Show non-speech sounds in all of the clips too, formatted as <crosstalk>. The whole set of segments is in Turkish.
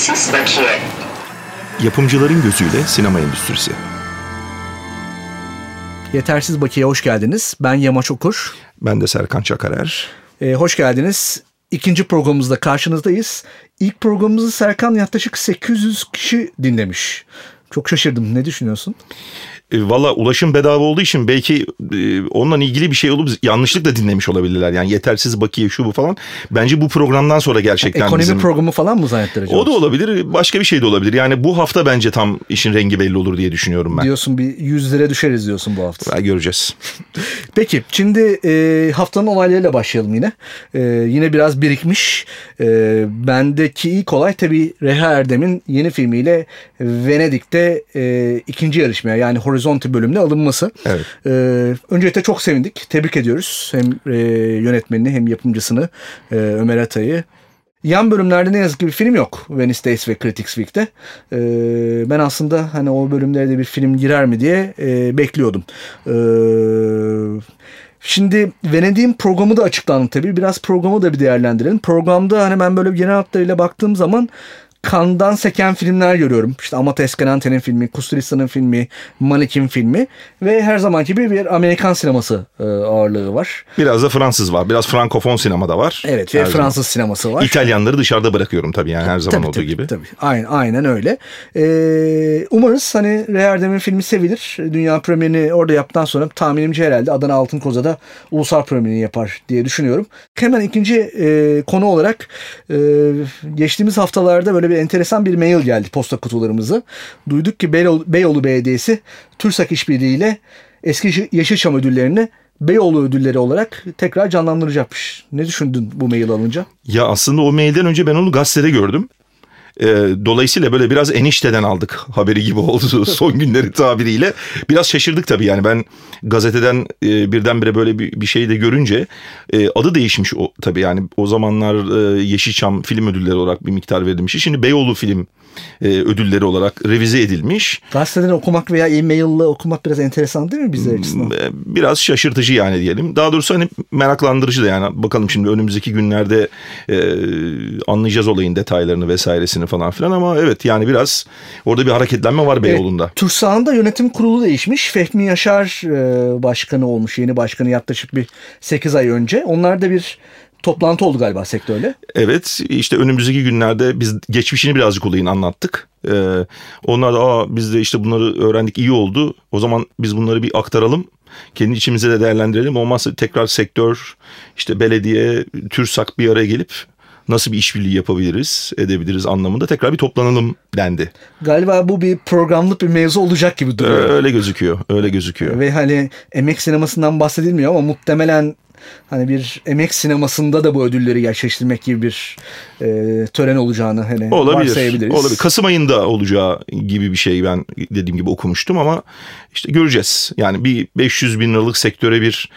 Yetersiz bakiye. Yapımcıların gözüyle sinema endüstrisi. Yetersiz Bakiye hoş geldiniz. Ben Yamaç Okur. Ben de Serkan Çakarer. Ee, hoş geldiniz. İkinci programımızda karşınızdayız. İlk programımızı Serkan yaklaşık 800 kişi dinlemiş. Çok şaşırdım. Ne düşünüyorsun? E, Valla ulaşım bedava olduğu için belki e, onunla ilgili bir şey olup yanlışlıkla dinlemiş olabilirler. Yani yetersiz bakiye şu bu falan. Bence bu programdan sonra gerçekten Ekonomi bizim... programı falan mı zannettiler acaba? O da olabilir. Başka bir şey de olabilir. Yani bu hafta bence tam işin rengi belli olur diye düşünüyorum ben. Diyorsun bir 100 lira düşeriz diyorsun bu hafta. Ha, göreceğiz. <laughs> Peki şimdi e, haftanın olaylarıyla başlayalım yine. E, yine biraz birikmiş. E, bendeki ilk olay tabii Reha Erdem'in yeni filmiyle Venedik'te e, ikinci yarışmaya yani Horizonte bölümüne alınması. Evet. E, öncelikle çok sevindik. Tebrik ediyoruz. Hem e, yönetmenini hem yapımcısını e, Ömer Atay'ı. Yan bölümlerde ne yazık ki bir film yok. Venice Days ve Critics Week'te. Ee, ben aslında hani o bölümlere de bir film girer mi diye e, bekliyordum. Ee, şimdi Venedik'in programı da açıklandı tabii. Biraz programı da bir değerlendirelim. Programda hani ben böyle genel hatlarıyla baktığım zaman kandan seken filmler görüyorum. İşte Amat Escalante'nin filmi, Kusturica'nın filmi, Malik'in filmi ve her zamanki gibi bir Amerikan sineması e, ağırlığı var. Biraz da Fransız var. Biraz Frankofon sinemada var. Evet ve Her zaman. Fransız sineması var. İtalyanları dışarıda bırakıyorum tabii yani her zaman Tabii, olduğu tabii, gibi. Tabii. Aynen, aynen öyle. Ee, umarız hani Reherdem'in filmi sevilir. Dünya premierini orada yaptıktan sonra tahminimce herhalde Adana Altın Koza'da ulusal premierini yapar diye düşünüyorum. Hemen ikinci e, konu olarak e, geçtiğimiz haftalarda böyle bir enteresan bir mail geldi posta kutularımızı. Duyduk ki Beyoğlu, Beyoğlu Belediyesi TÜRSAK işbirliğiyle eski Yeşilçam ödüllerini Beyoğlu ödülleri olarak tekrar canlandıracakmış. Ne düşündün bu mail alınca? Ya aslında o mailden önce ben onu gazetede gördüm. Ee, dolayısıyla böyle biraz enişteden aldık haberi gibi oldu <laughs> son günleri tabiriyle. Biraz şaşırdık tabii yani ben gazeteden e, birdenbire böyle bir, bir şey de görünce e, adı değişmiş o tabii yani o zamanlar e, Yeşilçam film ödülleri olarak bir miktar verilmiş. Şimdi Beyoğlu film e, ödülleri olarak revize edilmiş. Gazeteden okumak veya e-mail'la okumak biraz enteresan değil mi bizler açısından? E, Biraz şaşırtıcı yani diyelim. Daha doğrusu hani meraklandırıcı da yani bakalım şimdi önümüzdeki günlerde e, anlayacağız olayın detaylarını vesairesini falan filan ama evet yani biraz orada bir hareketlenme var Beyoğlu'nda. Evet, TÜRSAH'ın da yönetim kurulu değişmiş. Fehmi Yaşar e, başkanı olmuş. Yeni başkanı yaklaşık bir 8 ay önce. Onlar da bir toplantı oldu galiba sektörle. Evet işte önümüzdeki günlerde biz geçmişini birazcık olayın anlattık. Ee, onlar da Aa, biz de işte bunları öğrendik iyi oldu. O zaman biz bunları bir aktaralım. Kendi içimize de değerlendirelim. Olmazsa tekrar sektör, işte belediye, TÜRSAK bir araya gelip nasıl bir işbirliği yapabiliriz, edebiliriz anlamında tekrar bir toplanalım dendi. Galiba bu bir programlık bir mevzu olacak gibi Ee, duruyor. öyle gözüküyor, öyle gözüküyor. Ve hani emek sinemasından bahsedilmiyor ama muhtemelen hani bir emek sinemasında da bu ödülleri gerçekleştirmek gibi bir e, tören olacağını hani Olabilir. varsayabiliriz. Olabilir. Kasım ayında olacağı gibi bir şey ben dediğim gibi okumuştum ama işte göreceğiz. Yani bir 500 bin liralık sektöre bir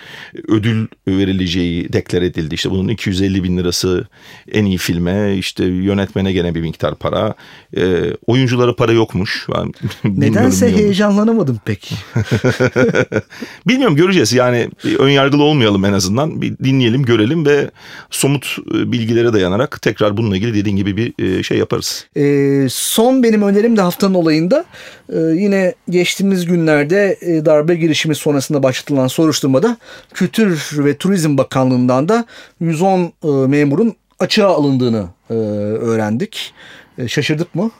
ödül verileceği deklar edildi. İşte bunun 250 bin lirası en iyi filme, işte yönetmene gene bir miktar para. E, oyunculara para yokmuş. Ben <laughs> Nedense heyecanlanamadım pek. <laughs> Bilmiyorum göreceğiz. Yani bir ön yargılı olmayalım en azından. Bir dinleyelim, görelim ve somut e, bilgilere dayanarak tekrar bununla ilgili dediğin gibi bir e, şey yaparız. Ee, son benim önerim de haftanın olayında e, yine geçtiğimiz günlerde e, darbe girişimi sonrasında başlatılan soruşturmada Kültür ve Turizm Bakanlığı'ndan da 110 e, memurun açığa alındığını e, öğrendik. E, şaşırdık mı?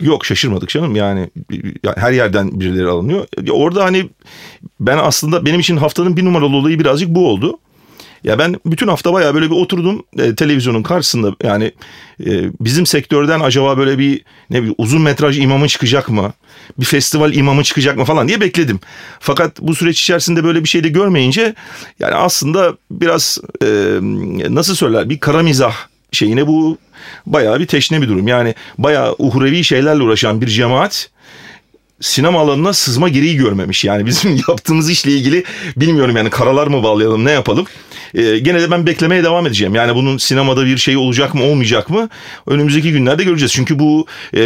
Yok şaşırmadık canım yani ya her yerden birileri alınıyor. Orada hani ben aslında benim için haftanın bir numaralı olayı birazcık bu oldu. Ya ben bütün hafta bayağı böyle bir oturdum e, televizyonun karşısında yani e, bizim sektörden acaba böyle bir ne bileyim uzun metraj imamı çıkacak mı? Bir festival imamı çıkacak mı falan diye bekledim. Fakat bu süreç içerisinde böyle bir şey de görmeyince yani aslında biraz e, nasıl söyler bir kara mizah şeyine bu bayağı bir teşne bir durum. Yani bayağı uhrevi şeylerle uğraşan bir cemaat sinema alanına sızma gereği görmemiş. Yani bizim <laughs> yaptığımız işle ilgili bilmiyorum yani karalar mı bağlayalım ne yapalım. Ee, gene de ben beklemeye devam edeceğim. Yani bunun sinemada bir şey olacak mı olmayacak mı önümüzdeki günlerde göreceğiz. Çünkü bu e,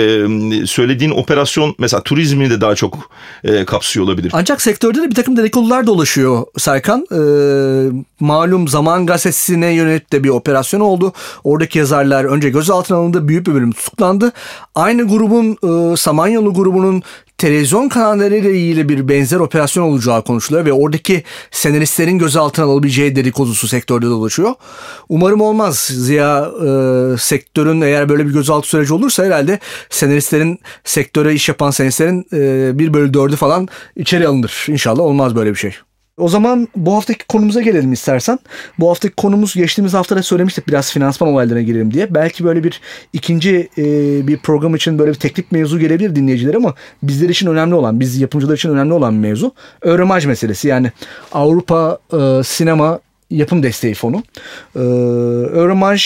söylediğin operasyon mesela turizmi de daha çok e, kapsıyor olabilir. Ancak sektörde de bir takım dedikodular dolaşıyor Serkan. Ee, malum Zaman Gazetesi'ne yönelik de bir operasyon oldu. Oradaki yazarlar önce gözaltına alındı. Büyük bir bölüm tutuklandı. Aynı grubun e, Samanyolu grubunun televizyon kanallarıyla ilgili bir benzer operasyon olacağı konuşuluyor ve oradaki senaristlerin gözaltına alınabileceği dedikodusu sektörde dolaşıyor. Umarım olmaz. Ziya e, sektörün eğer böyle bir gözaltı süreci olursa herhalde senaristlerin sektöre iş yapan senaristlerin e, 1 bölü 4'ü falan içeri alınır. İnşallah olmaz böyle bir şey. O zaman bu haftaki konumuza gelelim istersen. Bu haftaki konumuz geçtiğimiz hafta da söylemiştik biraz finansman olaylarına girelim diye. Belki böyle bir ikinci e, bir program için böyle bir teknik mevzu gelebilir dinleyiciler ama bizler için önemli olan, biz yapımcılar için önemli olan mevzu. Öğremaj meselesi yani Avrupa e, sinema yapım desteği fonu. Ee, Euromaj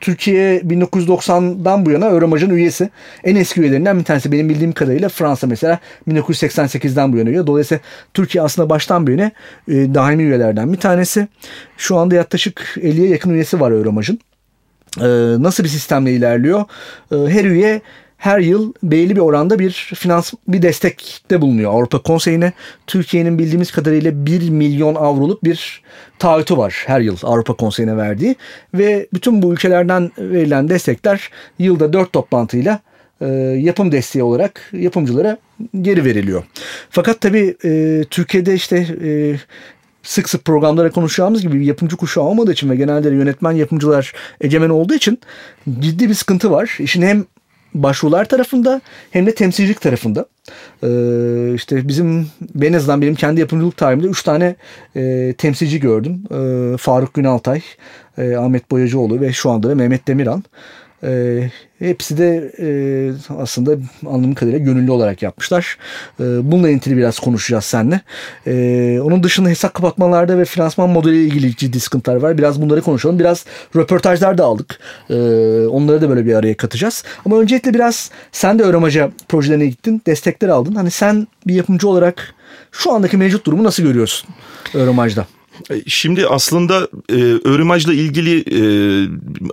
Türkiye 1990'dan bu yana Euromaj'ın üyesi. En eski üyelerinden bir tanesi benim bildiğim kadarıyla Fransa mesela 1988'den bu yana üye. Dolayısıyla Türkiye aslında baştan bu yana e, daimi üyelerden bir tanesi. Şu anda yaklaşık 50'ye yakın üyesi var Euromaj'ın. Ee, nasıl bir sistemle ilerliyor? Ee, her üye her yıl belli bir oranda bir finans bir destekte bulunuyor Avrupa Konseyi'ne. Türkiye'nin bildiğimiz kadarıyla 1 milyon avroluk bir taahhütü var her yıl Avrupa Konseyi'ne verdiği ve bütün bu ülkelerden verilen destekler yılda 4 toplantıyla e, yapım desteği olarak yapımcılara geri veriliyor. Fakat tabii e, Türkiye'de işte e, sık sık programlara konuşacağımız gibi yapımcı kuşağı olmadığı için ve genelde yönetmen yapımcılar egemen olduğu için ciddi bir sıkıntı var. İşin hem başvurular tarafında hem de temsilcilik tarafında. Ee, işte bizim en azından benim kendi yapımcılık tarihimde 3 tane e, temsilci gördüm. Ee, Faruk Günaltay, e, Ahmet Boyacıoğlu ve şu anda da Mehmet Demiran. E, hepsi de e, aslında anladığım kadarıyla gönüllü olarak yapmışlar. E, bununla ilgili biraz konuşacağız seninle. E, onun dışında hesap kapatmalarda ve finansman modeli ilgili ciddi sıkıntılar var. Biraz bunları konuşalım. Biraz röportajlar da aldık. E, onları da böyle bir araya katacağız. Ama öncelikle biraz sen de öğremaca projelerine gittin. Destekler aldın. Hani sen bir yapımcı olarak şu andaki mevcut durumu nasıl görüyorsun öğremacda? E, şimdi aslında e, öğrümajla ilgili e,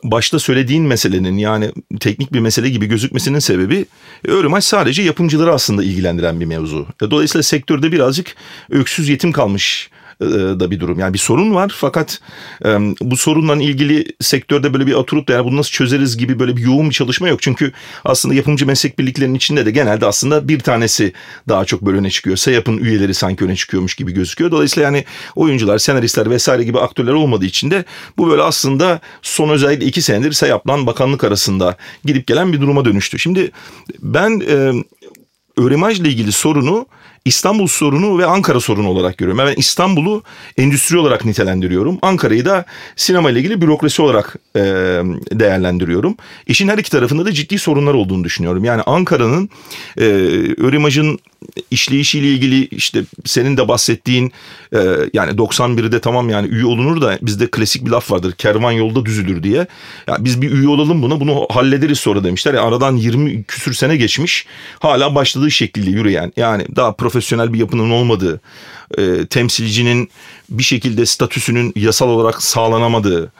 başta söylediğin meselenin yani teknik bir mesele gibi gözükmesinin sebebi öğrümaj sadece yapımcıları aslında ilgilendiren bir mevzu. E, dolayısıyla sektörde birazcık öksüz yetim kalmış e, da bir durum. Yani bir sorun var fakat e, bu sorunla ilgili sektörde böyle bir oturup da yani bunu nasıl çözeriz gibi böyle bir yoğun bir çalışma yok. Çünkü aslında yapımcı meslek birliklerinin içinde de genelde aslında bir tanesi daha çok böyle öne çıkıyor. SEYAP'ın üyeleri sanki öne çıkıyormuş gibi gözüküyor. Dolayısıyla yani oyuncular, senaristler vesaire gibi aktörler olmadığı için de bu böyle aslında son özellikle iki senedir SEYAP'la bakanlık arasında gidip gelen bir duruma dönüştü. Şimdi ben e, öğrenmajla ilgili sorunu İstanbul sorunu ve Ankara sorunu olarak görüyorum. Ben İstanbul'u endüstri olarak nitelendiriyorum. Ankara'yı da sinema ile ilgili bürokrasi olarak e, değerlendiriyorum. İşin her iki tarafında da ciddi sorunlar olduğunu düşünüyorum. Yani Ankara'nın e, Örimaj'ın işleyişiyle ilgili işte senin de bahsettiğin e, yani 91'de tamam yani üye olunur da bizde klasik bir laf vardır. Kervan yolda düzülür diye. Ya biz bir üye olalım buna bunu hallederiz sonra demişler. Yani aradan 20 küsür sene geçmiş. Hala başladığı şekilde yürüyen yani daha profesyonel bir yapının olmadığı, e, temsilcinin bir şekilde statüsünün yasal olarak sağlanamadığı,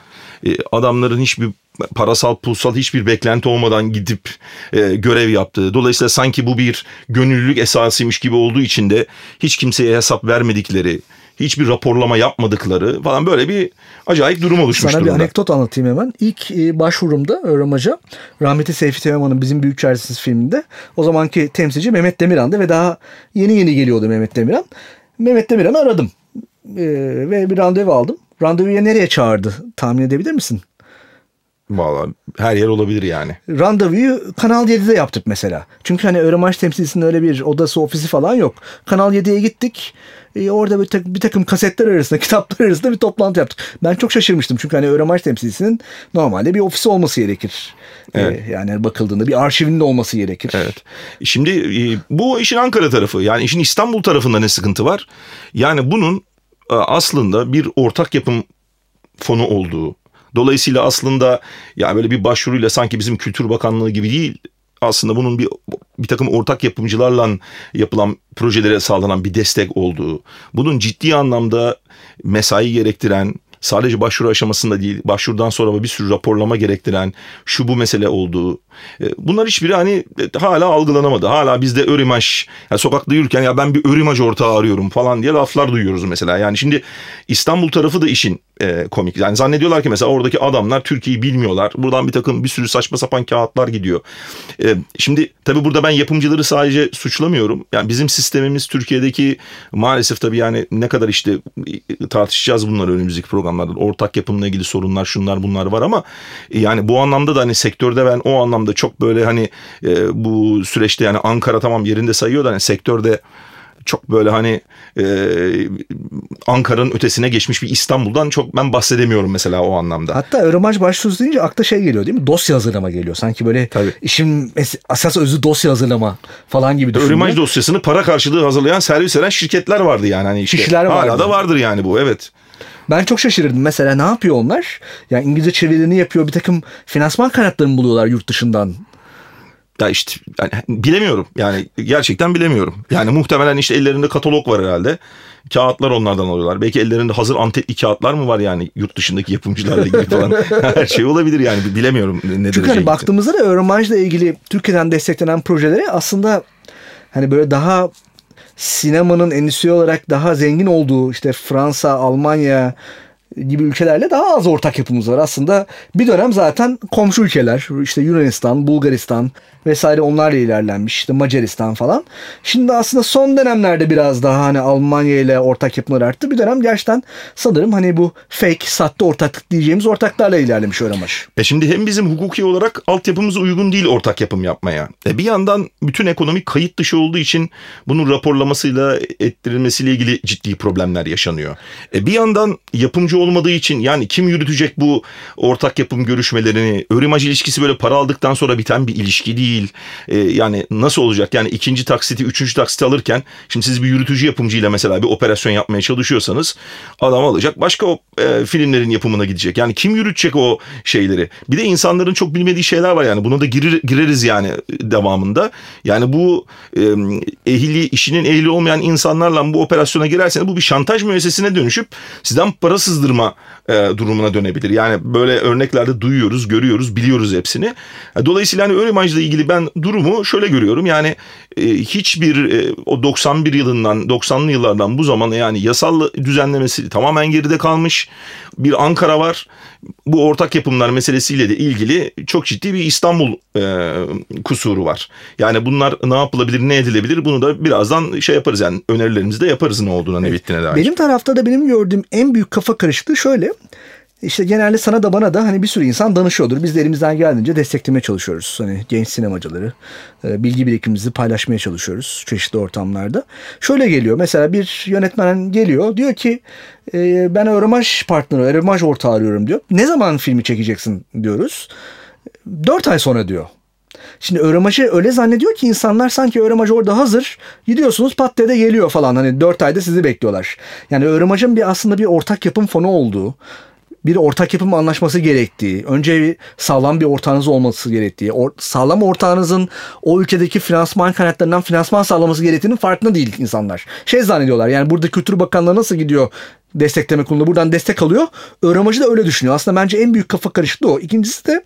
adamların hiçbir parasal pulsal hiçbir beklenti olmadan gidip e, görev yaptığı. Dolayısıyla sanki bu bir gönüllülük esasıymış gibi olduğu için de hiç kimseye hesap vermedikleri, hiçbir raporlama yapmadıkları falan böyle bir acayip durum oluşmuş Sana durumda. bir anekdot anlatayım hemen. İlk e, başvurumda öğrenmaca rahmetli Seyfi Teoman'ın bizim Büyük Çaresiz filminde o zamanki temsilci Mehmet Demiran'dı ve daha yeni yeni geliyordu Mehmet Demiran. Mehmet Demiran'ı aradım e, ve bir randevu aldım. Randevuya nereye çağırdı tahmin edebilir misin? Valla her yer olabilir yani. Randevuyu Kanal 7'de yaptık mesela. Çünkü hani Öğrenmaç temsilcisinin öyle bir odası ofisi falan yok. Kanal 7'ye gittik. E, orada bir, tak, bir takım kasetler arasında, <laughs> kitaplar arasında bir toplantı yaptık. Ben çok şaşırmıştım. Çünkü hani Öğrenmaç temsilcisinin normalde bir ofisi olması gerekir. Evet. E, yani bakıldığında bir arşivinde olması gerekir. Evet. Şimdi e, bu işin Ankara tarafı. Yani işin İstanbul tarafında ne sıkıntı var? Yani bunun e, aslında bir ortak yapım fonu olduğu, Dolayısıyla aslında ya böyle bir başvuruyla sanki bizim Kültür Bakanlığı gibi değil aslında bunun bir bir takım ortak yapımcılarla yapılan projelere sağlanan bir destek olduğu, bunun ciddi anlamda mesai gerektiren, sadece başvuru aşamasında değil başvurudan sonra bir sürü raporlama gerektiren şu bu mesele olduğu e, bunlar hiçbiri hani e, hala algılanamadı. Hala bizde örimaj yani sokakta yürürken ya ben bir örimaj ortağı arıyorum falan diye laflar duyuyoruz mesela. Yani şimdi İstanbul tarafı da işin e, komik. Yani zannediyorlar ki mesela oradaki adamlar Türkiye'yi bilmiyorlar. Buradan bir takım bir sürü saçma sapan kağıtlar gidiyor. E, şimdi tabii burada ben yapımcıları sadece suçlamıyorum. Yani bizim sistemimiz Türkiye'deki maalesef tabii yani ne kadar işte tartışacağız bunları önümüzdeki programlarda. Ortak yapımla ilgili sorunlar şunlar bunlar var ama yani bu anlamda da hani sektörde ben o anlamda çok böyle hani e, bu süreçte yani Ankara tamam yerinde sayıyor da hani sektörde çok böyle hani e, Ankara'nın ötesine geçmiş bir İstanbul'dan çok ben bahsedemiyorum mesela o anlamda. Hatta öğrenmaj başvurusu deyince akla şey geliyor değil mi? Dosya hazırlama geliyor. Sanki böyle Tabii. işin asas özü dosya hazırlama falan gibi düşünüyor. Öğrenmaj dosyasını para karşılığı hazırlayan servis veren şirketler vardı yani. Hani işte, Kişiler vardı. Hala da vardır yani bu evet. Ben çok şaşırırdım. Mesela ne yapıyor onlar? Yani İngilizce çevirilerini yapıyor. Bir takım finansman kaynaklarını buluyorlar yurt dışından. Ya işte yani bilemiyorum. Yani gerçekten bilemiyorum. Yani muhtemelen işte ellerinde katalog var herhalde. Kağıtlar onlardan alıyorlar. Belki ellerinde hazır antetli kağıtlar mı var yani yurt dışındaki yapımcılarla <laughs> ilgili falan. <laughs> Her şey olabilir yani bilemiyorum ne Çünkü hani baktığımızda da öğrenmajla ilgili Türkiye'den desteklenen projeleri aslında hani böyle daha sinemanın endüstri olarak daha zengin olduğu işte Fransa, Almanya, gibi ülkelerle daha az ortak yapımız var. Aslında bir dönem zaten komşu ülkeler işte Yunanistan, Bulgaristan vesaire onlarla ilerlenmiş. İşte Macaristan falan. Şimdi aslında son dönemlerde biraz daha hani Almanya ile ortak yapımlar arttı. Bir dönem gerçekten sanırım hani bu fake, sahte ortaklık diyeceğimiz ortaklarla ilerlemiş öğrenmiş. E şimdi hem bizim hukuki olarak altyapımız uygun değil ortak yapım yapmaya. E bir yandan bütün ekonomi kayıt dışı olduğu için bunun raporlamasıyla ettirilmesiyle ilgili ciddi problemler yaşanıyor. E bir yandan yapımcı olmadığı için yani kim yürütecek bu ortak yapım görüşmelerini? Örimaj ilişkisi böyle para aldıktan sonra biten bir ilişki değil. E, yani nasıl olacak? Yani ikinci taksiti, üçüncü taksiti alırken şimdi siz bir yürütücü yapımcıyla mesela bir operasyon yapmaya çalışıyorsanız adam alacak başka o, e, filmlerin yapımına gidecek. Yani kim yürütecek o şeyleri? Bir de insanların çok bilmediği şeyler var yani. Buna da girir, gireriz yani devamında. Yani bu e, ehli, işinin ehli olmayan insanlarla bu operasyona girerseniz bu bir şantaj müessesine dönüşüp sizden para kızdırma e, durumuna dönebilir. Yani böyle örneklerde duyuyoruz, görüyoruz, biliyoruz hepsini. E, dolayısıyla hani ön imajla ilgili ben durumu şöyle görüyorum. Yani e, hiçbir e, o 91 yılından 90'lı yıllardan bu zamana yani yasal düzenlemesi tamamen geride kalmış. Bir Ankara var. Bu ortak yapımlar meselesiyle de ilgili çok ciddi bir İstanbul e, kusuru var. Yani bunlar ne yapılabilir, ne edilebilir bunu da birazdan şey yaparız yani önerilerimizde yaparız ne olduğuna ne bittiğine dair. Benim tarafta da benim gördüğüm en büyük kafa karışıklığı şöyle. İşte genelde sana da bana da hani bir sürü insan danışıyordur. Biz de elimizden geldiğince desteklemeye çalışıyoruz. Hani genç sinemacıları, e, bilgi birikimimizi paylaşmaya çalışıyoruz çeşitli ortamlarda. Şöyle geliyor mesela bir yönetmen geliyor diyor ki e, ben Öremaj partneri, Öremaj ortağı arıyorum diyor. Ne zaman filmi çekeceksin diyoruz. Dört ay sonra diyor. Şimdi Öğremaj'ı öyle zannediyor ki insanlar sanki Öğremaj orada hazır. Gidiyorsunuz pat de geliyor falan. Hani dört ayda sizi bekliyorlar. Yani Öğremaj'ın bir aslında bir ortak yapım fonu olduğu bir ortak yapım anlaşması gerektiği, önce sağlam bir ortağınız olması gerektiği, or, sağlam ortağınızın o ülkedeki finansman kaynaklarından finansman sağlaması gerektiğinin farkında değil insanlar. Şey zannediyorlar yani burada Kültür Bakanlığı nasıl gidiyor destekleme konusunda buradan destek alıyor. Öğrenmacı da öyle düşünüyor. Aslında bence en büyük kafa karışıklığı o. İkincisi de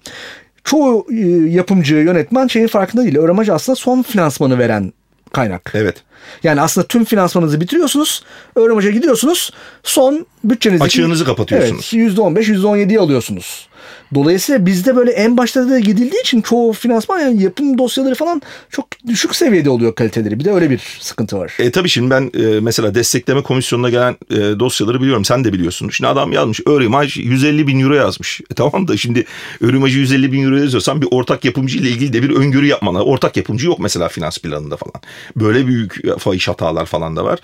çoğu e, yapımcı, yönetmen şeyin farkında değil. Öğrenmacı aslında son finansmanı veren kaynak. Evet. Yani aslında tüm finansmanınızı bitiriyorsunuz. Öğrenmece gidiyorsunuz. Son bütçenizdeki... Açığınızı kapatıyorsunuz. Evet %15, %17'yi alıyorsunuz. Dolayısıyla bizde böyle en başta da gidildiği için çoğu finansman yani yapım dosyaları falan çok düşük seviyede oluyor kaliteleri. Bir de öyle bir sıkıntı var. E tabii şimdi ben e, mesela destekleme komisyonuna gelen e, dosyaları biliyorum. Sen de biliyorsun. Şimdi adam yazmış Örimaj 150 bin euro yazmış. E, tamam da şimdi Örimaj'ı 150 bin euro yazıyorsan bir ortak yapımcı ile ilgili de bir öngörü yapman Ortak yapımcı yok mesela finans planında falan. Böyle büyük fahiş hatalar falan da var.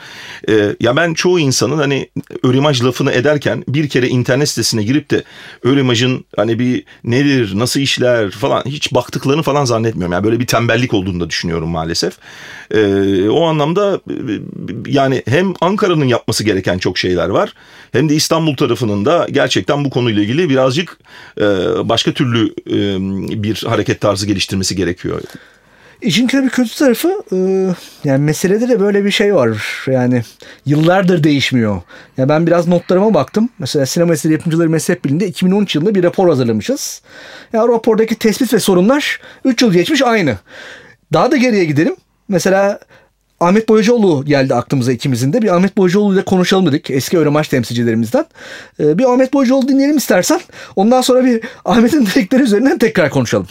E, ya ben çoğu insanın hani Örimaj lafını ederken bir kere internet sitesine girip de Örimaj'ın hani bir nedir, nasıl işler falan hiç baktıklarını falan zannetmiyorum. Yani böyle bir tembellik olduğunu da düşünüyorum maalesef. Ee, o anlamda yani hem Ankara'nın yapması gereken çok şeyler var hem de İstanbul tarafının da gerçekten bu konuyla ilgili birazcık e, başka türlü e, bir hareket tarzı geliştirmesi gerekiyor. İşin tabii kötü tarafı e, yani meselede de böyle bir şey var. Yani yıllardır değişmiyor. Ya ben biraz notlarıma baktım. Mesela Sinema Eseri Yapımcıları Mezhep Birliği'nde 2013 yılında bir rapor hazırlamışız. Ya rapordaki tespit ve sorunlar 3 yıl geçmiş aynı. Daha da geriye gidelim. Mesela Ahmet Boyacıoğlu geldi aklımıza ikimizin de. Bir Ahmet Boyacıoğlu ile konuşalım dedik. Eski Euromaç temsilcilerimizden. Ee, bir Ahmet Boyacıoğlu dinleyelim istersen. Ondan sonra bir Ahmet'in <laughs> dedikleri üzerinden tekrar konuşalım.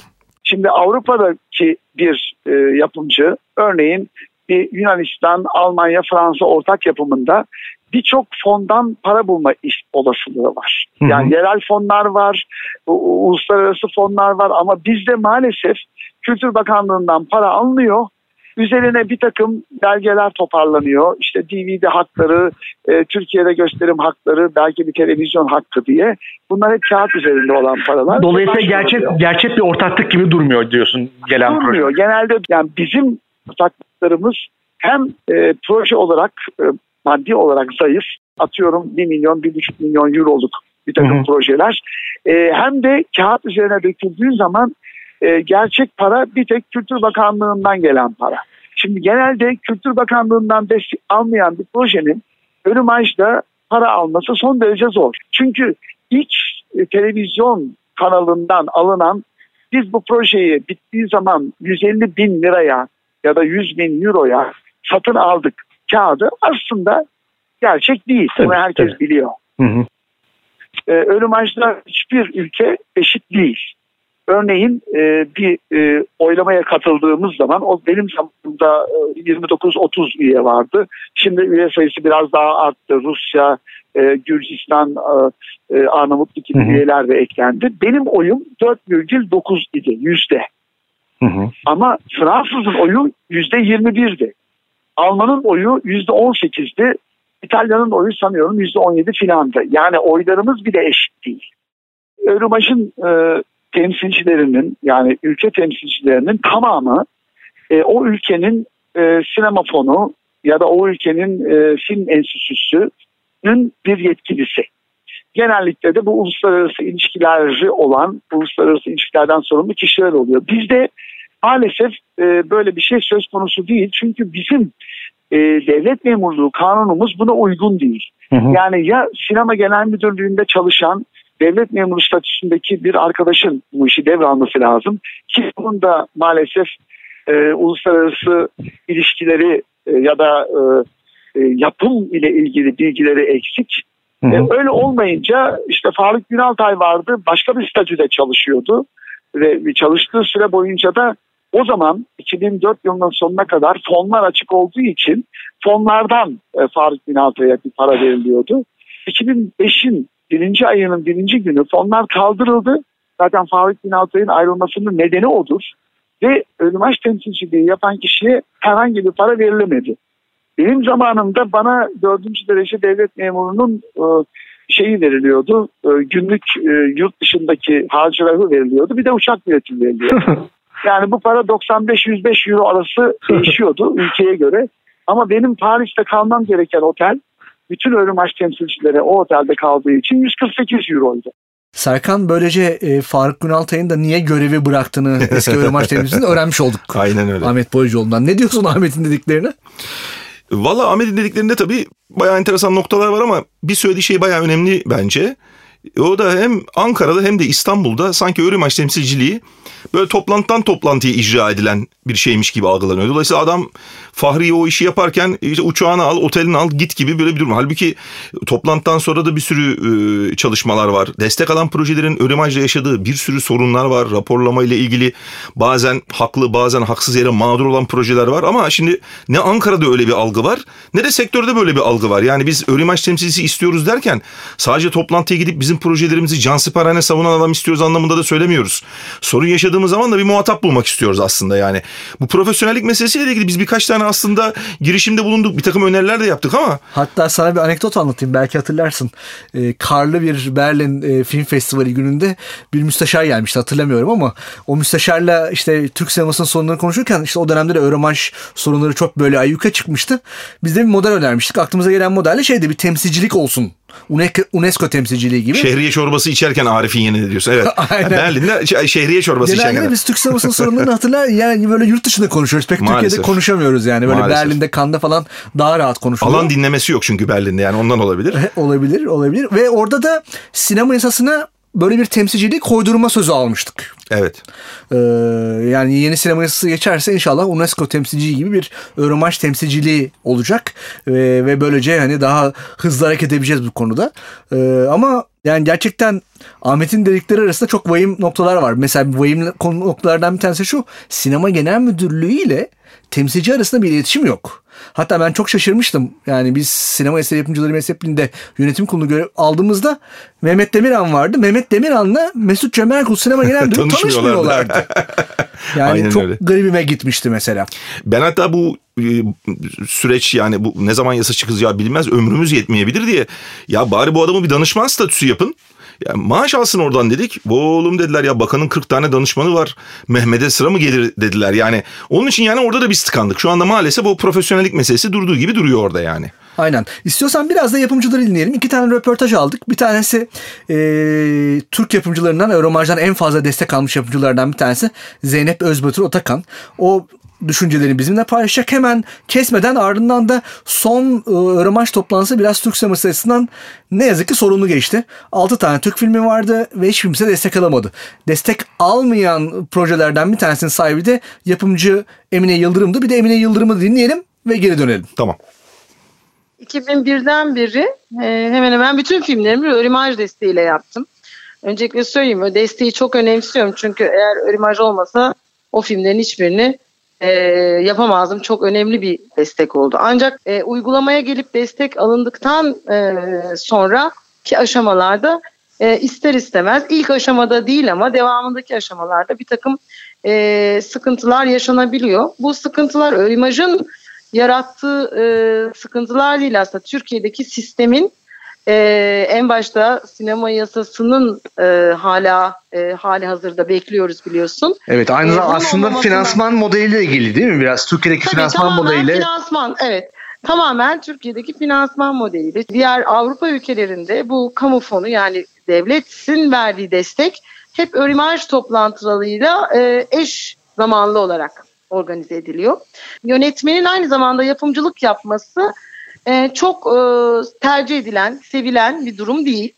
Şimdi Avrupa'daki bir e, yapımcı örneğin bir Yunanistan, Almanya, Fransa ortak yapımında birçok fondan para bulma iş olasılığı var. Yani hı hı. yerel fonlar var, uluslararası fonlar var ama bizde maalesef Kültür Bakanlığı'ndan para alınıyor Üzerine bir takım belgeler toparlanıyor. İşte DVD hakları, e, Türkiye'de gösterim hakları, belki bir televizyon hakkı diye. Bunlar hep kağıt üzerinde olan paralar. Dolayısıyla gerçek gerçek bir ortaklık gibi durmuyor diyorsun gelen Durmuyor. Proje. Genelde yani bizim ortaklıklarımız hem e, proje olarak e, maddi olarak zayıf. Atıyorum 1 milyon, 1,5 milyon euroluk bir takım Hı-hı. projeler. E, hem de kağıt üzerine döküldüğü zaman e, gerçek para bir tek Kültür Bakanlığı'ndan gelen para. Şimdi genelde Kültür Bakanlığı'ndan destek almayan bir projenin ölüm ağaçta para alması son derece zor. Çünkü ilk e, televizyon kanalından alınan biz bu projeyi bittiği zaman 150 bin liraya ya da 100 bin euroya satın aldık kağıdı aslında gerçek değil. Bunu herkes biliyor. Hı hı. Ee, ölüm ağaçta hiçbir ülke eşit değil. Örneğin e, bir e, oylamaya katıldığımız zaman o benim zamanımda e, 29-30 üye vardı. Şimdi üye sayısı biraz daha arttı. Rusya, e, Gürcistan, e, e Arnavutluk gibi üyeler de eklendi. Benim oyum 4,9 idi yüzde. Hı hı. Ama Fransız'ın oyu yüzde 21'di. Alman'ın oyu yüzde 18'di. İtalya'nın oyu sanıyorum yüzde 17 filandı. Yani oylarımız bile eşit değil. Örümaş'ın e, temsilcilerinin yani ülke temsilcilerinin tamamı e, o ülkenin e, sinema fonu ya da o ülkenin e, film enstitüsünün bir yetkilisi. Genellikle de bu uluslararası ilişkileri olan, uluslararası ilişkilerden sorumlu kişiler oluyor. Bizde maalesef e, böyle bir şey söz konusu değil. Çünkü bizim e, devlet memurluğu kanunumuz buna uygun değil. Hı hı. Yani ya sinema genel müdürlüğünde çalışan devlet memuru statüsündeki bir arkadaşın bu işi devralması lazım. Ki bunun da maalesef e, uluslararası ilişkileri e, ya da e, e, yapım ile ilgili bilgileri eksik. Hı hı. E, öyle olmayınca işte Faruk Günaltay vardı başka bir statüde çalışıyordu ve çalıştığı süre boyunca da o zaman 2004 yılının sonuna kadar fonlar açık olduğu için fonlardan e, Faruk Günaltay'a bir para veriliyordu. 2005'in birinci ayının birinci günü fonlar kaldırıldı. Zaten Faruk Bin Altay'ın ayrılmasının nedeni odur. Ve Ölümaş temsilciliği yapan kişiye herhangi bir para verilemedi. Benim zamanımda bana dördüncü derece devlet memurunun e, şeyi veriliyordu. E, günlük e, yurt dışındaki harcırahı veriliyordu. Bir de uçak bileti veriliyordu. <laughs> yani bu para 95-105 euro arası değişiyordu <laughs> ülkeye göre. Ama benim Paris'te kalmam gereken otel bütün Örümaç temsilcileri o otelde kaldığı için 148 euroydu. Serkan böylece e, Faruk Günaltay'ın da niye görevi bıraktığını eski Örümaç temsilcisinde <laughs> öğrenmiş olduk. Aynen öyle. Ahmet Boyacıoğlu'ndan. Ne diyorsun Ahmet'in dediklerine? Valla Ahmet'in dediklerinde tabii bayağı enteresan noktalar var ama bir söylediği şey bayağı önemli bence. O da hem Ankara'da hem de İstanbul'da sanki Örümaç temsilciliği böyle toplantıdan toplantıya icra edilen bir şeymiş gibi algılanıyor. Dolayısıyla adam Fahri'ye o işi yaparken işte uçağını al, otelini al, git gibi böyle bir durum. Halbuki toplantıdan sonra da bir sürü e, çalışmalar var. Destek alan projelerin Örümaj'da yaşadığı bir sürü sorunlar var. Raporlama ile ilgili bazen haklı bazen haksız yere mağdur olan projeler var. Ama şimdi ne Ankara'da öyle bir algı var ne de sektörde böyle bir algı var. Yani biz Örümaj temsilcisi istiyoruz derken sadece toplantıya gidip bizim projelerimizi cansiperhane savunan adam istiyoruz anlamında da söylemiyoruz. Sorun yaşadığımız zaman da bir muhatap bulmak istiyoruz aslında yani. Bu profesyonellik meselesiyle ilgili biz birkaç tane aslında girişimde bulunduk. Bir takım öneriler de yaptık ama. Hatta sana bir anekdot anlatayım belki hatırlarsın. E, karlı bir Berlin e, Film Festivali gününde bir müsteşar gelmişti hatırlamıyorum ama o müsteşarla işte Türk sinemasının sorunlarını konuşurken işte o dönemde de Euromanş sorunları çok böyle ayyuka çıkmıştı. Biz de bir model önermiştik. Aklımıza gelen modelle şeydi bir temsilcilik olsun UNESCO, UNESCO temsilciliği gibi. Şehriye çorbası içerken Arif'in yenini diyorsun. Evet. <laughs> Aynen. Berlin'de şehriye çorbası Genelde kadar. biz Türk sinemasının <laughs> sorunlarını hatırlar yani böyle yurt dışında konuşuyoruz. Pek Maalesef. Türkiye'de konuşamıyoruz yani. Böyle Maalesef. Berlin'de, Cannes'da falan daha rahat konuşuluyor. Alan dinlemesi yok çünkü Berlin'de yani ondan olabilir. <laughs> olabilir, olabilir. Ve orada da sinema yasasına böyle bir temsilcilik koydurma sözü almıştık. Evet. Ee, yani yeni sinema yasası geçerse inşallah UNESCO temsilciliği gibi bir Euromarş temsilciliği olacak ve, ve böylece hani daha hızlı hareket edebileceğiz bu konuda. Ee, ama yani gerçekten Ahmet'in dedikleri arasında çok vahim noktalar var. Mesela vahim noktalardan bir tanesi şu sinema genel müdürlüğü ile temsilci arasında bir iletişim yok. Hatta ben çok şaşırmıştım. Yani biz sinema eseri yapımcıları mezhepliğinde yönetim kurulu görev aldığımızda Mehmet Demirhan vardı. Mehmet Demirhan'la Mesut Cemerkul sinema genel <laughs> müdürü Tanışmıyorlardı. tanışmıyorlardı. <laughs> Yani Aynen çok öyle. garibime gitmişti mesela. Ben hatta bu e, süreç yani bu ne zaman yasa çıkacağı bilmez ömrümüz yetmeyebilir diye ya bari bu adamı bir danışman statüsü yapın. Ya maaş alsın oradan dedik. Oğlum dediler ya bakanın 40 tane danışmanı var. Mehmet'e sıra mı gelir dediler. Yani onun için yani orada da biz tıkandık. Şu anda maalesef o profesyonellik meselesi durduğu gibi duruyor orada yani. Aynen. İstiyorsan biraz da yapımcıları dinleyelim. İki tane röportaj aldık. Bir tanesi e, Türk yapımcılarından, Euromarj'dan en fazla destek almış yapımcılardan bir tanesi Zeynep Özbatur Otakan. O düşüncelerini bizimle paylaşacak. Hemen kesmeden ardından da son e, Euromarj toplantısı biraz Türk sineması açısından ne yazık ki sorunlu geçti. 6 tane Türk filmi vardı ve hiç kimse destek alamadı. Destek almayan projelerden bir tanesinin sahibi de yapımcı Emine Yıldırım'dı. Bir de Emine Yıldırım'ı dinleyelim ve geri dönelim. Tamam. 2001'den beri e, hemen hemen bütün filmlerimi Örimaj desteğiyle yaptım. Öncelikle söyleyeyim o desteği çok önemsiyorum çünkü eğer Örimaj olmasa o filmlerin hiçbirini e, yapamazdım. Çok önemli bir destek oldu. Ancak e, uygulamaya gelip destek alındıktan e, sonra ki aşamalarda e, ister istemez ilk aşamada değil ama devamındaki aşamalarda bir takım e, sıkıntılar yaşanabiliyor. Bu sıkıntılar Örimaj'ın yarattığı e, sıkıntılar değil aslında Türkiye'deki sistemin e, en başta sinema yasasının e, hala e, hali hazırda bekliyoruz biliyorsun. Evet aynı Ee, zamanda aslında finansman modeliyle ilgili değil mi? Biraz Türkiye'deki Tabii finansman modeliyle. Finansman evet. Tamamen Türkiye'deki finansman modeliyle. Diğer Avrupa ülkelerinde bu kamu fonu yani devletin verdiği destek hep örimaj toplantılarıyla e, eş zamanlı olarak organize ediliyor. Yönetmenin aynı zamanda yapımcılık yapması e, çok e, tercih edilen, sevilen bir durum değil.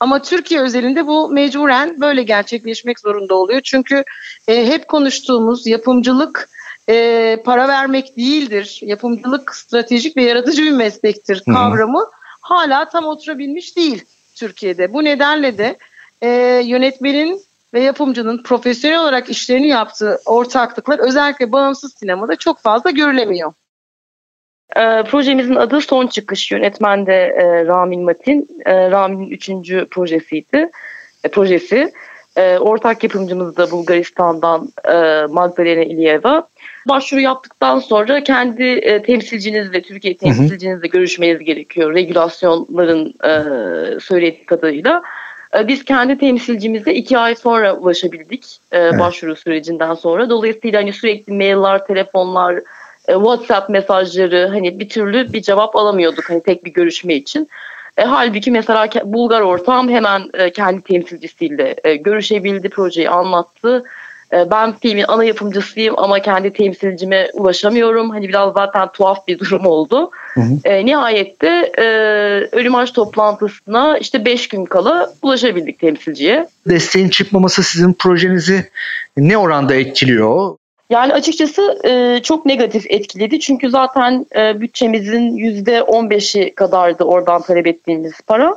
Ama Türkiye özelinde bu mecburen böyle gerçekleşmek zorunda oluyor. Çünkü e, hep konuştuğumuz yapımcılık e, para vermek değildir. Yapımcılık stratejik ve yaratıcı bir meslektir Hı hı. kavramı hala tam oturabilmiş değil Türkiye'de. Bu nedenle de e, yönetmenin ve yapımcının profesyonel olarak işlerini yaptığı ortaklıklar özellikle bağımsız sinemada çok fazla görülemiyor. E, projemizin adı Son Çıkış. Yönetmen de e, Ramin Matin. E, Ramin'in üçüncü projesiydi. E, projesi. E, ortak yapımcımız da Bulgaristan'dan e, Magdalena İliyeva. Başvuru yaptıktan sonra kendi e, temsilcinizle, Türkiye temsilcinizle görüşmeniz gerekiyor. Regülasyonların e, söylediği kadarıyla. E, Biz kendi temsilcimize iki ay sonra ulaşabildik e, başvuru sürecinden sonra. Dolayısıyla hani sürekli mailler, telefonlar, e, WhatsApp mesajları hani bir türlü bir cevap alamıyorduk hani tek bir görüşme için. E, halbuki mesela Bulgar ortağım hemen e, kendi temsilcisiyle e, görüşebildi, projeyi anlattı. E, ben filmin ana yapımcısıyım ama kendi temsilcime ulaşamıyorum. Hani biraz zaten tuhaf bir durum oldu. E, nihayette e, ölüm aç toplantısına işte 5 gün kala ulaşabildik temsilciye. Desteğin çıkmaması sizin projenizi ne oranda etkiliyor? Yani açıkçası e, çok negatif etkiledi. Çünkü zaten e, bütçemizin %15'i kadardı oradan talep ettiğimiz para.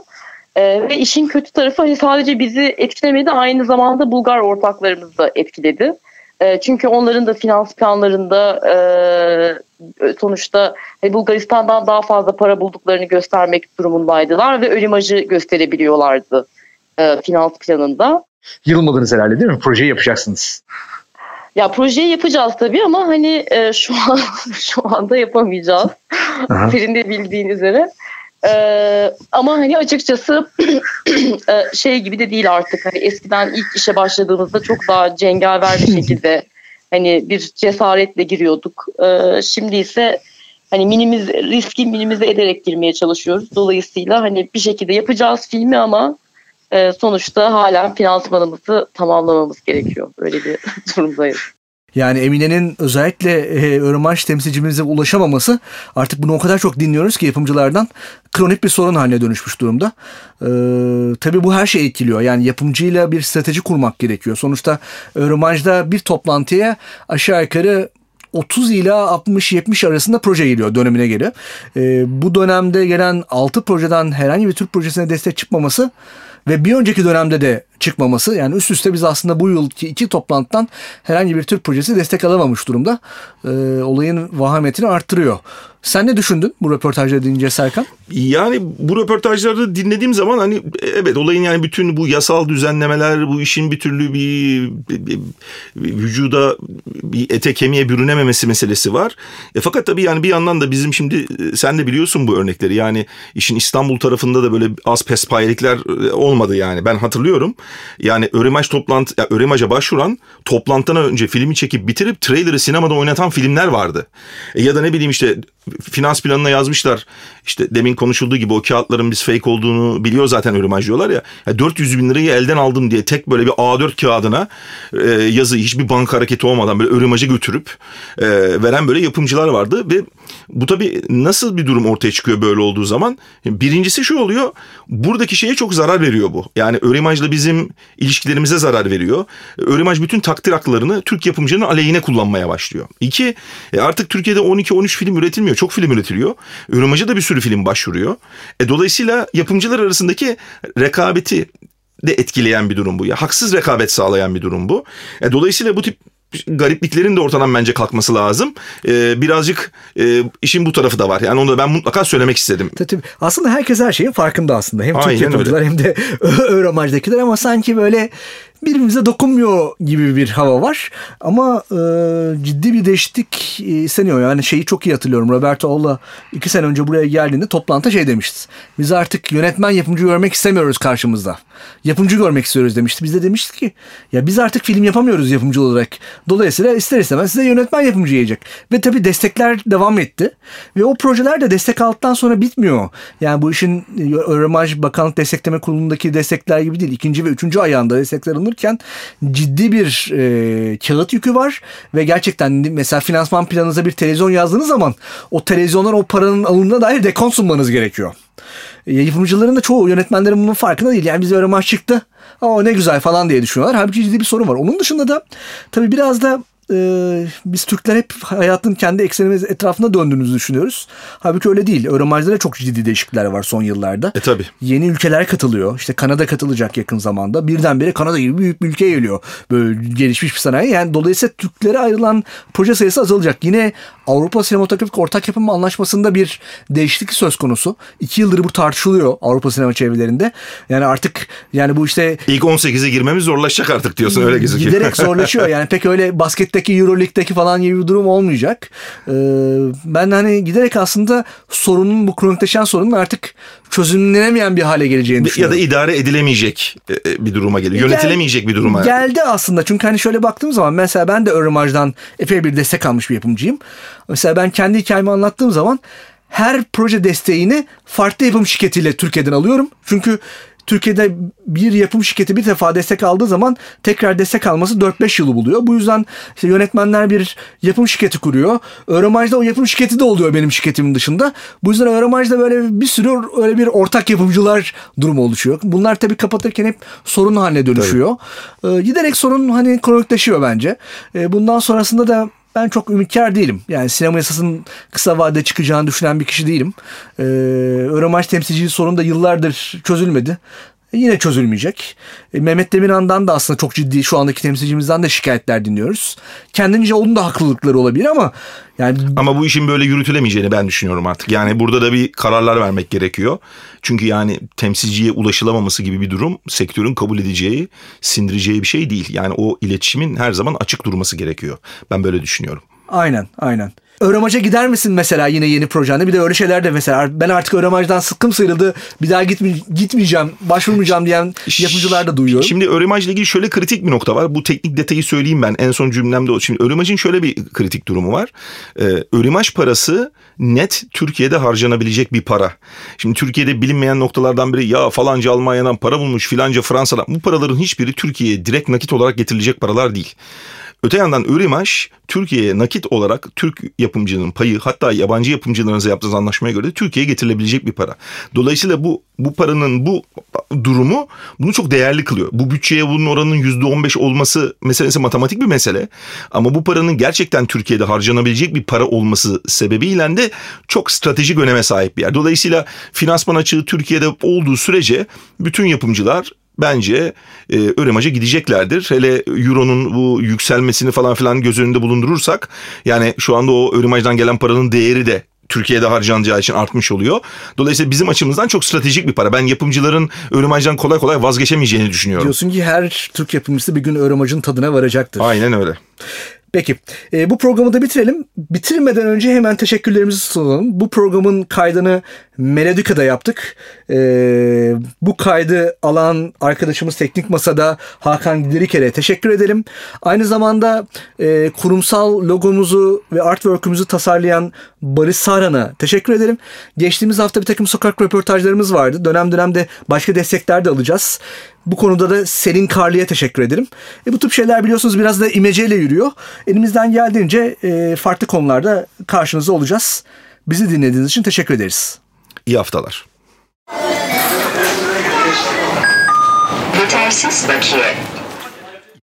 E, ve işin kötü tarafı hani sadece bizi etkilemedi aynı zamanda Bulgar ortaklarımızı da etkiledi. E, çünkü onların da finans planlarında e, sonuçta hani Bulgaristan'dan daha fazla para bulduklarını göstermek durumundaydılar ve ölümajı gösterebiliyorlardı e, finans planında. Yılmadınız herhalde değil mi? Projeyi yapacaksınız. Ya projeyi yapacağız tabii ama hani e, şu an <laughs> şu anda yapamayacağız. <laughs> Senin de bildiğin üzere. E, ama hani açıkçası <clears throat> e, şey gibi de değil artık. Hani eskiden ilk işe başladığımızda çok daha cengaver bir <laughs> şekilde hani bir cesaretle giriyorduk. E, şimdi ise hani minimiz riski minimize ederek girmeye çalışıyoruz. Dolayısıyla hani bir şekilde yapacağız filmi ama e, sonuçta hala finansmanımızı tamamlamamız gerekiyor. Öyle bir <laughs> durumdayız. Yani Emine'nin özellikle e, Örümaş temsilcimize ulaşamaması artık bunu o kadar çok dinliyoruz ki yapımcılardan kronik bir sorun haline dönüşmüş durumda. Ee, tabii bu her şeyi etkiliyor. Yani yapımcıyla bir strateji kurmak gerekiyor. Sonuçta Örümaj'da bir toplantıya aşağı yukarı 30 ila 60-70 arasında proje geliyor dönemine göre. Ee, bu dönemde gelen 6 projeden herhangi bir Türk projesine destek çıkmaması ve bir önceki dönemde de çıkmaması yani üst üste biz aslında bu yılki iki toplantıdan herhangi bir Türk projesi destek alamamış durumda. Ee, olayın vahametini arttırıyor. Sen ne düşündün bu röportajları dinleyince Serkan? Yani bu röportajları dinlediğim zaman hani evet olayın yani bütün bu yasal düzenlemeler bu işin bir türlü bir, bir, bir, bir vücuda bir ete kemiğe bürünememesi meselesi var. E, fakat tabii yani bir yandan da bizim şimdi e, sen de biliyorsun bu örnekleri yani işin İstanbul tarafında da böyle az pespayelikler e, olmadı yani ben hatırlıyorum. Yani Örimaj toplantı ya Örimaj'a başvuran toplantıdan önce filmi çekip bitirip trailer'ı sinemada oynatan filmler vardı. E, ya da ne bileyim işte finans planına yazmışlar. İşte demin konuşulduğu gibi o kağıtların biz fake olduğunu biliyor zaten Örimaj diyorlar ya. ya 400 bin lirayı elden aldım diye tek böyle bir A4 kağıdına e, yazı hiçbir banka hareketi olmadan böyle Örimaj'a götürüp e, veren böyle yapımcılar vardı ve bu tabii nasıl bir durum ortaya çıkıyor böyle olduğu zaman? Birincisi şu oluyor. Buradaki şeye çok zarar veriyor bu. Yani Örimaj'la bizim ilişkilerimize zarar veriyor. Örimaj bütün takdir haklarını Türk yapımcının aleyhine kullanmaya başlıyor. İki, e, artık Türkiye'de 12-13 film üretilmiyor. Çok film üretiliyor. Örimaj'a da bir sürü film başvuruyor. E, dolayısıyla yapımcılar arasındaki rekabeti de etkileyen bir durum bu. Ya haksız rekabet sağlayan bir durum bu. E, dolayısıyla bu tip garipliklerin de ortadan bence kalkması lazım. Ee, birazcık e, işin bu tarafı da var. Yani onu da ben mutlaka söylemek istedim. Tabii. Aslında herkes her şeyin farkında aslında. Hem Türk yapımcılar hem de <laughs> Öğrenmac'dakiler ama sanki böyle birbirimize dokunmuyor gibi bir hava var. Ama e, ciddi bir değişiklik e, isteniyor. Yani şeyi çok iyi hatırlıyorum. Roberto Olla iki sene önce buraya geldiğinde toplantıda şey demişti. Biz artık yönetmen yapımcı görmek istemiyoruz karşımızda. Yapımcı görmek istiyoruz demişti. Biz de demiştik ki ya biz artık film yapamıyoruz yapımcı olarak. Dolayısıyla ister istemez size yönetmen yapımcı yiyecek. Ve tabii destekler devam etti. Ve o projeler de destek aldıktan sonra bitmiyor. Yani bu işin Öğrenmaj Bakanlık Destekleme Kurulu'ndaki destekler gibi değil. İkinci ve üçüncü ayağında destekler alınırken ciddi bir e, kağıt yükü var. Ve gerçekten mesela finansman planınıza bir televizyon yazdığınız zaman o televizyonlar o paranın alındığına dair dekon sunmanız gerekiyor. E, yapımcıların da çoğu yönetmenlerin bunun farkında değil. Yani bize öyle çıktı. Aa ne güzel falan diye düşünüyorlar. Halbuki ciddi bir sorun var. Onun dışında da tabii biraz da e, biz Türkler hep hayatın kendi eksenimiz etrafında döndüğünüzü düşünüyoruz. Halbuki öyle değil. Öğrenmacılara çok ciddi değişiklikler var son yıllarda. E tabi. Yeni ülkeler katılıyor. İşte Kanada katılacak yakın zamanda. Birdenbire Kanada gibi büyük bir ülke geliyor. Böyle gelişmiş bir sanayi. Yani dolayısıyla Türklere ayrılan proje sayısı azalacak. Yine Avrupa Sinematografik Ortak Yapım Anlaşması'nda bir değişiklik söz konusu. İki yıldır bu tartışılıyor Avrupa sinema çevrelerinde. Yani artık yani bu işte... ilk 18'e girmemiz zorlaşacak artık diyorsun öyle gözüküyor. Giderek <laughs> zorlaşıyor. Yani pek öyle baskette Lig'deki Euroleague'deki falan gibi bir durum olmayacak. Ee, ben hani giderek aslında sorunun bu kronikleşen sorunun artık çözümlenemeyen bir hale geleceğini düşünüyorum. Ya da idare edilemeyecek e, e, bir duruma geliyor. Gel, Yönetilemeyecek bir duruma. Geldi aslında çünkü hani şöyle baktığım zaman mesela ben de Örümaj'dan epey bir destek almış bir yapımcıyım. Mesela ben kendi hikayemi anlattığım zaman her proje desteğini farklı yapım şirketiyle Türkiye'den alıyorum. Çünkü Türkiye'de bir yapım şirketi bir defa destek aldığı zaman tekrar destek alması 4-5 yılı buluyor. Bu yüzden işte yönetmenler bir yapım şirketi kuruyor. Öğrenmacıda o yapım şirketi de oluyor benim şirketimin dışında. Bu yüzden Öğrenmacıda böyle bir sürü öyle bir ortak yapımcılar durumu oluşuyor. Bunlar tabii kapatırken hep sorun haline dönüşüyor. Ee, giderek sorun hani kronikleşiyor bence. Ee, bundan sonrasında da ben çok ümitkar değilim. Yani sinema yasasının kısa vadede çıkacağını düşünen bir kişi değilim. Ee, Öğrenmaç temsilciliği sorunu da yıllardır çözülmedi. Yine çözülmeyecek. E, Mehmet Demirhan'dan da aslında çok ciddi şu andaki temsilcimizden de şikayetler dinliyoruz. Kendince onun da haklılıkları olabilir ama yani ama bu işin böyle yürütülemeyeceğini ben düşünüyorum artık. Yani burada da bir kararlar vermek gerekiyor. Çünkü yani temsilciye ulaşılamaması gibi bir durum sektörün kabul edeceği, sindireceği bir şey değil. Yani o iletişimin her zaman açık durması gerekiyor. Ben böyle düşünüyorum. Aynen, aynen. Öremaca gider misin mesela yine yeni projende? Bir de öyle şeyler de mesela ben artık Öramac'dan sıkkım sıyrıldı. Bir daha gitme, gitmeyeceğim, başvurmayacağım diyen yapımcılar da duyuyorum. Şimdi ile ilgili şöyle kritik bir nokta var. Bu teknik detayı söyleyeyim ben. En son cümlemde o. Şimdi Örimaj'ın şöyle bir kritik durumu var. Ee, Örimaj parası net Türkiye'de harcanabilecek bir para. Şimdi Türkiye'de bilinmeyen noktalardan biri ya falanca Almanya'dan para bulmuş filanca Fransa'dan. Bu paraların hiçbiri Türkiye'ye direkt nakit olarak getirilecek paralar değil. Öte yandan Urimaş Türkiye'ye nakit olarak Türk yapımcının payı hatta yabancı yapımcılarınızla yaptığınız anlaşmaya göre Türkiye'ye getirilebilecek bir para. Dolayısıyla bu bu paranın bu durumu bunu çok değerli kılıyor. Bu bütçeye bunun on beş olması meselesi matematik bir mesele. Ama bu paranın gerçekten Türkiye'de harcanabilecek bir para olması sebebiyle de çok stratejik öneme sahip bir yer. Dolayısıyla finansman açığı Türkiye'de olduğu sürece bütün yapımcılar bence e, Öremaç'a gideceklerdir. Hele Euro'nun bu yükselmesini falan filan göz önünde bulundurursak yani şu anda o Öremaç'tan gelen paranın değeri de Türkiye'de harcanacağı için artmış oluyor. Dolayısıyla bizim açımızdan çok stratejik bir para. Ben yapımcıların Öremaç'tan kolay kolay vazgeçemeyeceğini düşünüyorum. Diyorsun ki her Türk yapımcısı bir gün Öremaç'ın tadına varacaktır. Aynen öyle. Peki e, bu programı da bitirelim. Bitirmeden önce hemen teşekkürlerimizi sunalım. Bu programın kaydını Melodika'da yaptık. E, bu kaydı alan arkadaşımız Teknik Masa'da Hakan Gideriker'e teşekkür edelim. Aynı zamanda e, kurumsal logomuzu ve artwork'ümüzü tasarlayan Barış Saran'a teşekkür ederim. Geçtiğimiz hafta bir takım sokak röportajlarımız vardı. Dönem dönemde başka destekler de alacağız. Bu konuda da Selin Karlı'ya teşekkür ederim. E, bu tip şeyler biliyorsunuz biraz da imeceyle yürüyor. Elimizden geldiğince e, farklı konularda karşınızda olacağız. Bizi dinlediğiniz için teşekkür ederiz. İyi haftalar. Yetersiz bakiye.